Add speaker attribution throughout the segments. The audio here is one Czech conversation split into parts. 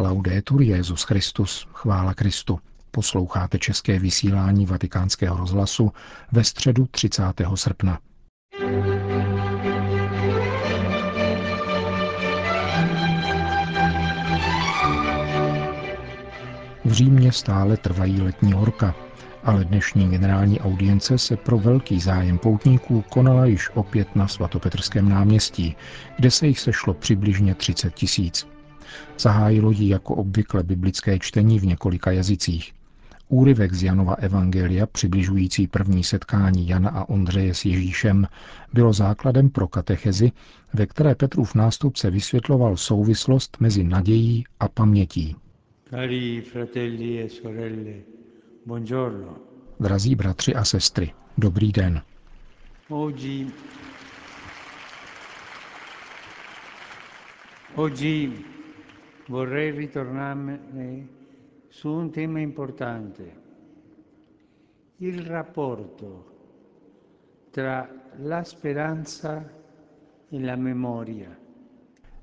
Speaker 1: Laudetur Jezus Christus, chvála Kristu. Posloucháte české vysílání Vatikánského rozhlasu ve středu 30. srpna. V Římě stále trvají letní horka, ale dnešní generální audience se pro velký zájem poutníků konala již opět na svatopetrském náměstí, kde se jich sešlo přibližně 30 tisíc. Zahájilo ji jako obvykle biblické čtení v několika jazycích. Úryvek z Janova Evangelia, přibližující první setkání Jana a Ondřeje s Ježíšem, bylo základem pro katechezi, ve které Petrův nástupce vysvětloval souvislost mezi nadějí a pamětí. Cari fratelli e sorelle, buongiorno. Drazí bratři a sestry, dobrý den. Oggi, oggi vorrei ritornare su un tema importante, il rapporto tra la speranza e la memoria.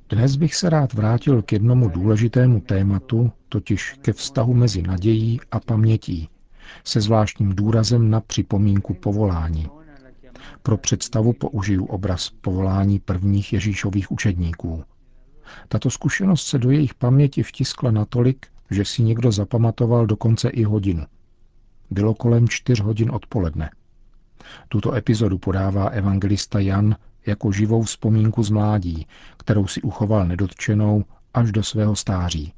Speaker 1: Dnes bych se rád vrátil k jednomu důležitému tématu, totiž ke vztahu mezi nadějí a pamětí, se zvláštním důrazem na připomínku povolání. Pro představu použiju obraz povolání prvních Ježíšových učedníků. Tato zkušenost se do jejich paměti vtiskla natolik, že si někdo zapamatoval dokonce i hodinu. Bylo kolem čtyř hodin odpoledne. Tuto epizodu podává evangelista Jan jako živou vzpomínku z mládí, kterou si uchoval nedotčenou až do svého stáří.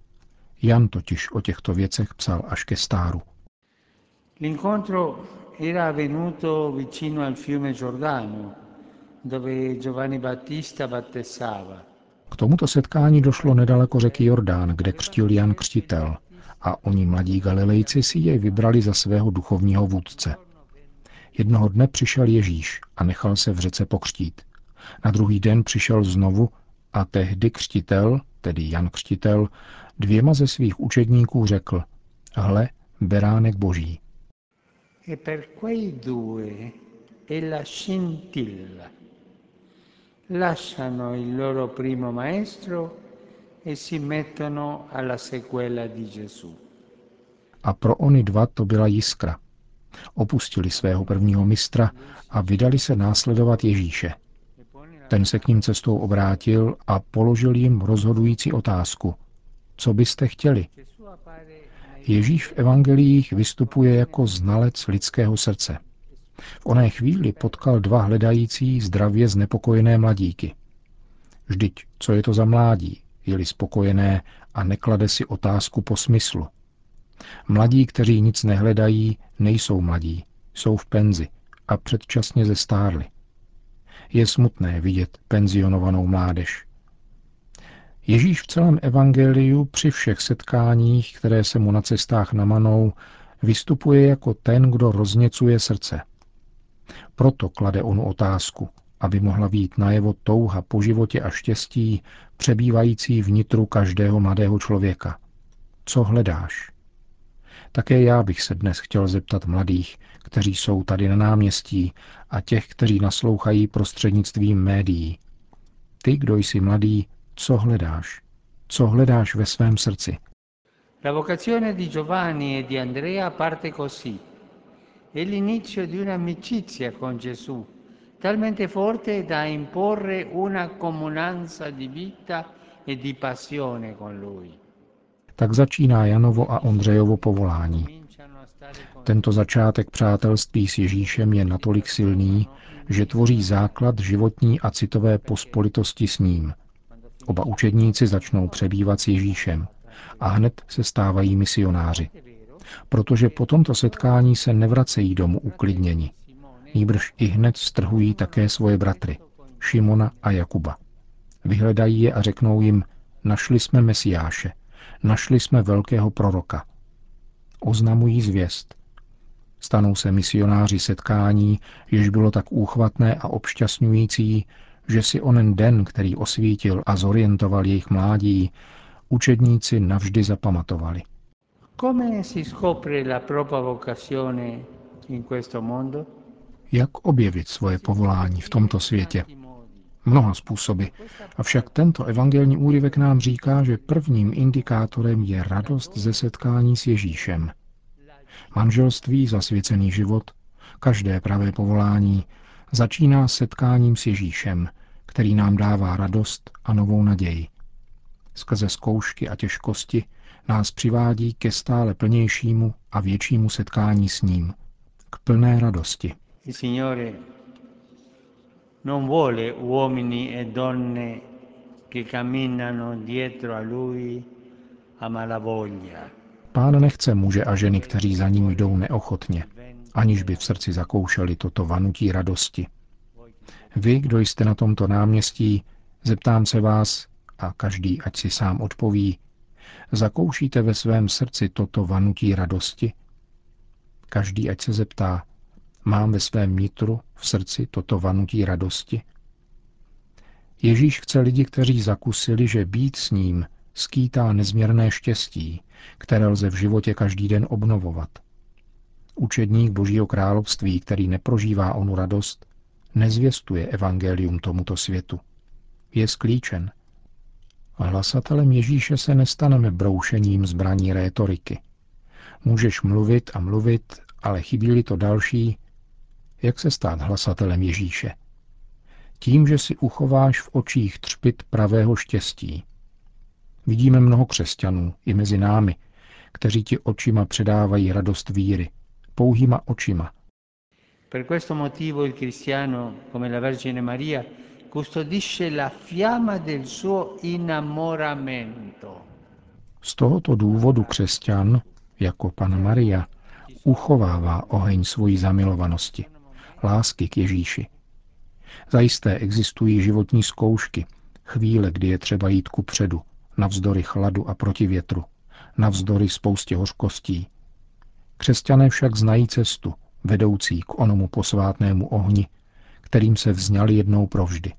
Speaker 1: Jan totiž o těchto věcech psal až ke stáru. L'incontro era avvenuto vicino al fiume Giordano, dove Giovanni Battista battesava. K tomuto setkání došlo nedaleko řeky Jordán, kde křtil Jan Křtitel a oni mladí Galilejci si jej vybrali za svého duchovního vůdce. Jednoho dne přišel Ježíš a nechal se v řece pokřtít. Na druhý den přišel znovu a tehdy křtitel, tedy Jan Křtitel, dvěma ze svých učedníků řekl, hle, beránek boží. E per quei due è la scintilla. Lasciano il loro primo maestro e si mettono alla sequela di Gesù. A pro oni dva to byla jiskra. Opustili svého prvního mistra a vydali se následovat Ježíše. Ten se k ním cestou obrátil a položil jim rozhodující otázku. Co byste chtěli? Ježíš v evangelích vystupuje jako znalec lidského srdce. V oné chvíli potkal dva hledající zdravě znepokojené mladíky. Vždyť, co je to za mládí, je-li spokojené a neklade si otázku po smyslu. Mladí, kteří nic nehledají, nejsou mladí, jsou v penzi a předčasně zestárli. Je smutné vidět penzionovanou mládež. Ježíš v celém evangeliu při všech setkáních, které se mu na cestách namanou, vystupuje jako ten, kdo rozněcuje srdce. Proto klade onu otázku, aby mohla být najevo touha po životě a štěstí, přebývající vnitru každého mladého člověka. Co hledáš? Také já bych se dnes chtěl zeptat mladých, kteří jsou tady na náměstí a těch, kteří naslouchají prostřednictvím médií. Ty, kdo jsi mladý, co hledáš? Co hledáš ve svém srdci? La vocazione di Giovanni e di Andrea parte così. È l'inizio di un'amicizia con Gesù, talmente forte da imporre una comunanza di vita e di passione con lui. Tak začíná Janovo a Ondřejovo povolání. Tento začátek přátelství s Ježíšem je natolik silný, že tvoří základ životní a citové pospolitosti s ním. Oba učedníci začnou přebývat s Ježíšem a hned se stávají misionáři. Protože po tomto setkání se nevracejí domů uklidněni. Nýbrž i hned strhují také svoje bratry, Šimona a Jakuba. Vyhledají je a řeknou jim, našli jsme Mesiáše, našli jsme velkého proroka. Oznamují zvěst. Stanou se misionáři setkání, jež bylo tak úchvatné a obšťastňující, že si onen den, který osvítil a zorientoval jejich mládí, učedníci navždy zapamatovali. Jak objevit svoje povolání v tomto světě? mnoha způsoby. Avšak tento evangelní úryvek nám říká, že prvním indikátorem je radost ze setkání s Ježíšem. Manželství, zasvěcený život, každé pravé povolání začíná setkáním s Ježíšem, který nám dává radost a novou naději. Skrze zkoušky a těžkosti nás přivádí ke stále plnějšímu a většímu setkání s ním, k plné radosti. non vuole uomini e donne che camminano dietro a lui a malavoglia. Pán nechce muže a ženy, kteří za ním jdou neochotně, aniž by v srdci zakoušeli toto vanutí radosti. Vy, kdo jste na tomto náměstí, zeptám se vás, a každý ať si sám odpoví, zakoušíte ve svém srdci toto vanutí radosti? Každý ať se zeptá, mám ve svém nitru, v srdci toto vanutí radosti? Ježíš chce lidi, kteří zakusili, že být s ním skýtá nezměrné štěstí, které lze v životě každý den obnovovat. Učedník Božího království, který neprožívá onu radost, nezvěstuje evangelium tomuto světu. Je sklíčen. Hlasatelem Ježíše se nestaneme broušením zbraní rétoriky. Můžeš mluvit a mluvit, ale chybí to další, jak se stát hlasatelem Ježíše? Tím, že si uchováš v očích třpit pravého štěstí. Vidíme mnoho křesťanů i mezi námi, kteří ti očima předávají radost víry, pouhýma očima. Per questo motivo il cristiano, come la Vergine Maria, custodisce la fiamma del suo innamoramento. Z tohoto důvodu křesťan, jako pan Maria, uchovává oheň svojí zamilovanosti lásky k Ježíši. Zajisté existují životní zkoušky, chvíle, kdy je třeba jít ku předu, navzdory chladu a protivětru, navzdory spoustě hořkostí. Křesťané však znají cestu, vedoucí k onomu posvátnému ohni, kterým se vzňali jednou provždy.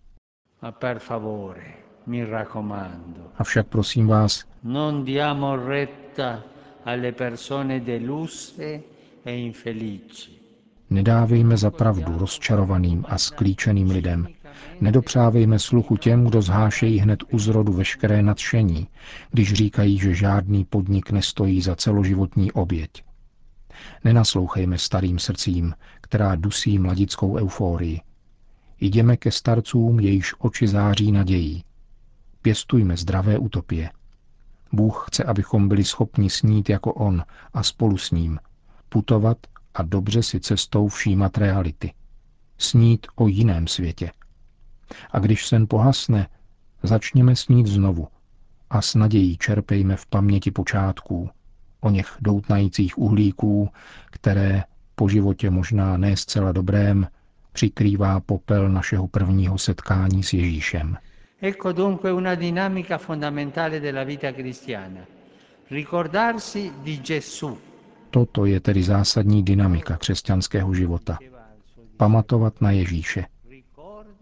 Speaker 1: Avšak prosím vás, non diamo retta alle persone deluse e infelici. Nedávejme za pravdu rozčarovaným a sklíčeným lidem. Nedopřávejme sluchu těm, kdo zhášejí hned u zrodu veškeré nadšení, když říkají, že žádný podnik nestojí za celoživotní oběť. Nenaslouchejme starým srdcím, která dusí mladickou euforii. Jdeme ke starcům, jejichž oči září nadějí. Pěstujme zdravé utopie. Bůh chce, abychom byli schopni snít jako On a spolu s ním, putovat a dobře si cestou všímat reality. Snít o jiném světě. A když sen pohasne, začněme snít znovu a s nadějí čerpejme v paměti počátků, o něch doutnajících uhlíků, které po životě možná ne zcela dobrém, přikrývá popel našeho prvního setkání s Ježíšem. Ecco dunque una dinamica fondamentale della vita cristiana. Ricordarsi di Gesù Toto je tedy zásadní dynamika křesťanského života. Pamatovat na Ježíše.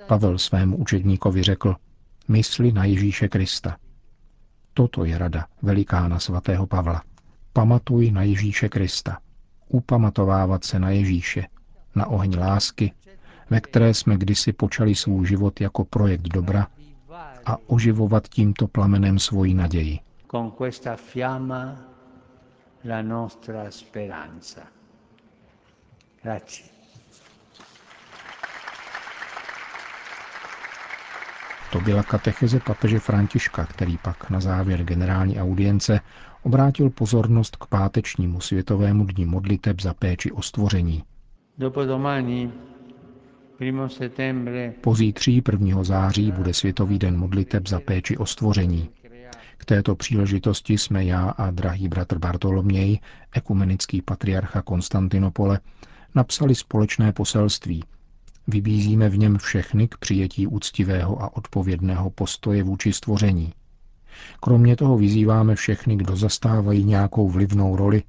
Speaker 1: Pavel svému učedníkovi řekl, mysli na Ježíše Krista. Toto je rada velikána svatého Pavla. Pamatuj na Ježíše Krista. Upamatovávat se na Ježíše, na oheň lásky, ve které jsme kdysi počali svůj život jako projekt dobra a oživovat tímto plamenem svoji naději. To byla katecheze papeže Františka, který pak na závěr generální audience obrátil pozornost k pátečnímu světovému dní modliteb za péči o stvoření. Pozítří 1. září bude Světový den modliteb za péči o stvoření. K této příležitosti jsme já a drahý bratr Bartoloměj, ekumenický patriarcha Konstantinopole, napsali společné poselství. Vybízíme v něm všechny k přijetí úctivého a odpovědného postoje vůči stvoření. Kromě toho vyzýváme všechny, kdo zastávají nějakou vlivnou roli,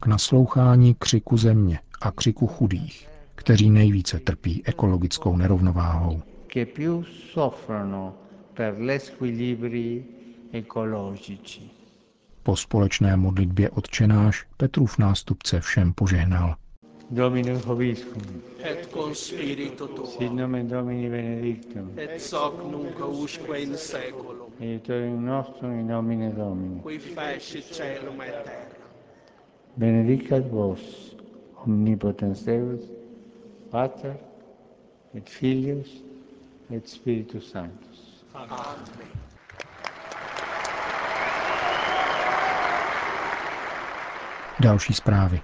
Speaker 1: k naslouchání křiku země a křiku chudých, kteří nejvíce trpí ekologickou nerovnováhou. Po společné modlitbě odčenáš Petrův nástupce všem požehnal.
Speaker 2: Dominus Hobiscum.
Speaker 3: Et con spiritu tuo.
Speaker 2: Sit nomen Domini benedictum.
Speaker 3: Et soc nunc usque in seculum.
Speaker 2: Aiutorium nostrum in nomine Domini.
Speaker 3: Qui fecit celum et terra.
Speaker 2: Benedicat vos, omnipotens Deus, Pater, et Filius, et Spiritus Sanctus.
Speaker 3: Amen.
Speaker 1: Další zprávy.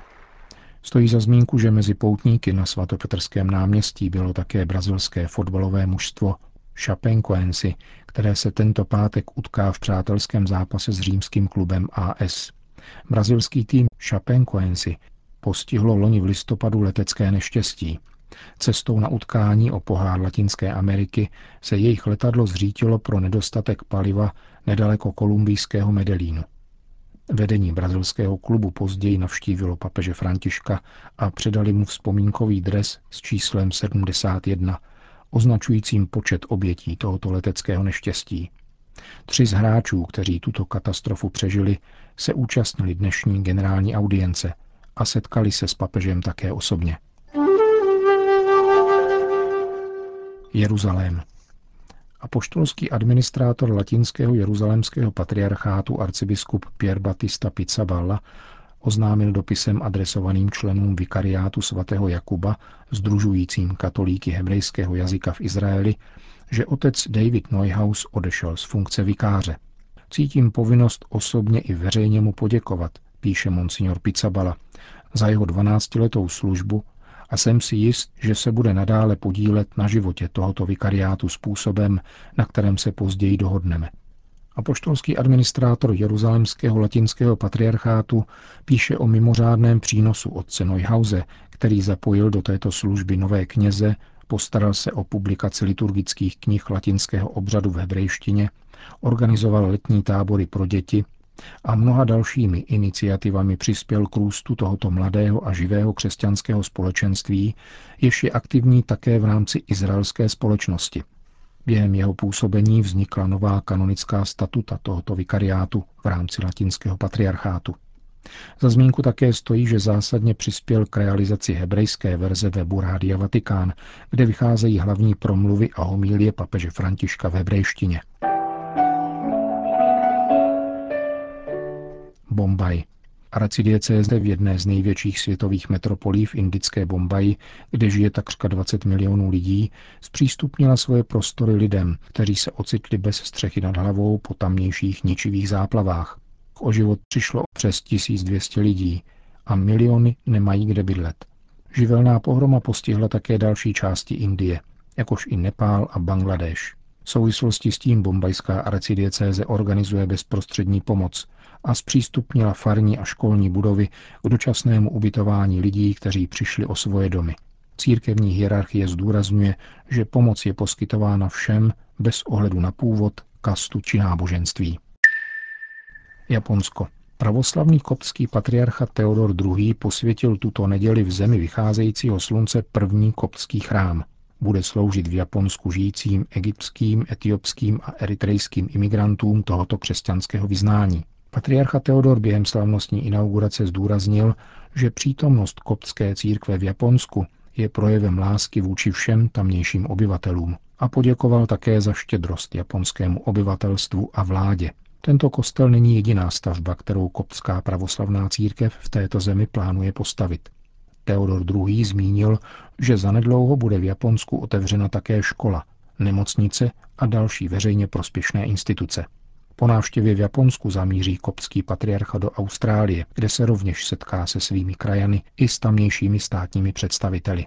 Speaker 1: Stojí za zmínku, že mezi poutníky na svatopetrském náměstí bylo také brazilské fotbalové mužstvo Chapecoense, které se tento pátek utká v přátelském zápase s římským klubem AS. Brazilský tým Chapecoense postihlo loni v listopadu letecké neštěstí. Cestou na utkání o pohár Latinské Ameriky se jejich letadlo zřítilo pro nedostatek paliva nedaleko kolumbijského Medelínu. Vedení brazilského klubu později navštívilo papeže Františka a předali mu vzpomínkový dres s číslem 71, označujícím počet obětí tohoto leteckého neštěstí. Tři z hráčů, kteří tuto katastrofu přežili, se účastnili dnešní generální audience a setkali se s papežem také osobně. Jeruzalém. Apoštolský administrátor latinského jeruzalémského patriarchátu arcibiskup Pier Battista Pizzaballa oznámil dopisem adresovaným členům vikariátu svatého Jakuba, združujícím katolíky hebrejského jazyka v Izraeli, že otec David Neuhaus odešel z funkce vikáře. Cítím povinnost osobně i veřejně mu poděkovat, píše monsignor Pizzabala, za jeho 12-letou službu a jsem si jist, že se bude nadále podílet na životě tohoto vikariátu způsobem, na kterém se později dohodneme. Apoštolský administrátor Jeruzalemského latinského patriarchátu píše o mimořádném přínosu otce Neuhause, který zapojil do této služby nové kněze, postaral se o publikaci liturgických knih latinského obřadu v hebrejštině, organizoval letní tábory pro děti a mnoha dalšími iniciativami přispěl k růstu tohoto mladého a živého křesťanského společenství, jež je aktivní také v rámci izraelské společnosti. Během jeho působení vznikla nová kanonická statuta tohoto vikariátu v rámci latinského patriarchátu. Za zmínku také stojí, že zásadně přispěl k realizaci hebrejské verze webu Rádia Vatikán, kde vycházejí hlavní promluvy a homílie papeže Františka v hebrejštině. Bombaj. Arcidiecéze v jedné z největších světových metropolí v indické Bombaji, kde žije takřka 20 milionů lidí, zpřístupnila svoje prostory lidem, kteří se ocitli bez střechy nad hlavou po tamnějších ničivých záplavách. O život přišlo přes 1200 lidí a miliony nemají kde bydlet. Živelná pohroma postihla také další části Indie, jakož i Nepál a Bangladeš. V souvislosti s tím bombajská arcidiecéze organizuje bezprostřední pomoc a zpřístupnila farní a školní budovy k dočasnému ubytování lidí, kteří přišli o svoje domy. Církevní hierarchie zdůrazňuje, že pomoc je poskytována všem bez ohledu na původ, kastu či náboženství. Japonsko. Pravoslavný koptský patriarcha Theodor II. posvětil tuto neděli v zemi vycházejícího slunce první koptský chrám. Bude sloužit v Japonsku žijícím egyptským, etiopským a eritrejským imigrantům tohoto křesťanského vyznání. Patriarcha Theodor během slavnostní inaugurace zdůraznil, že přítomnost koptské církve v Japonsku je projevem lásky vůči všem tamnějším obyvatelům a poděkoval také za štědrost japonskému obyvatelstvu a vládě. Tento kostel není jediná stavba, kterou koptská pravoslavná církev v této zemi plánuje postavit. Theodor II. zmínil, že zanedlouho bude v Japonsku otevřena také škola, nemocnice a další veřejně prospěšné instituce. Po návštěvě v Japonsku zamíří koptský patriarcha do Austrálie, kde se rovněž setká se svými krajany i s tamnějšími státními představiteli.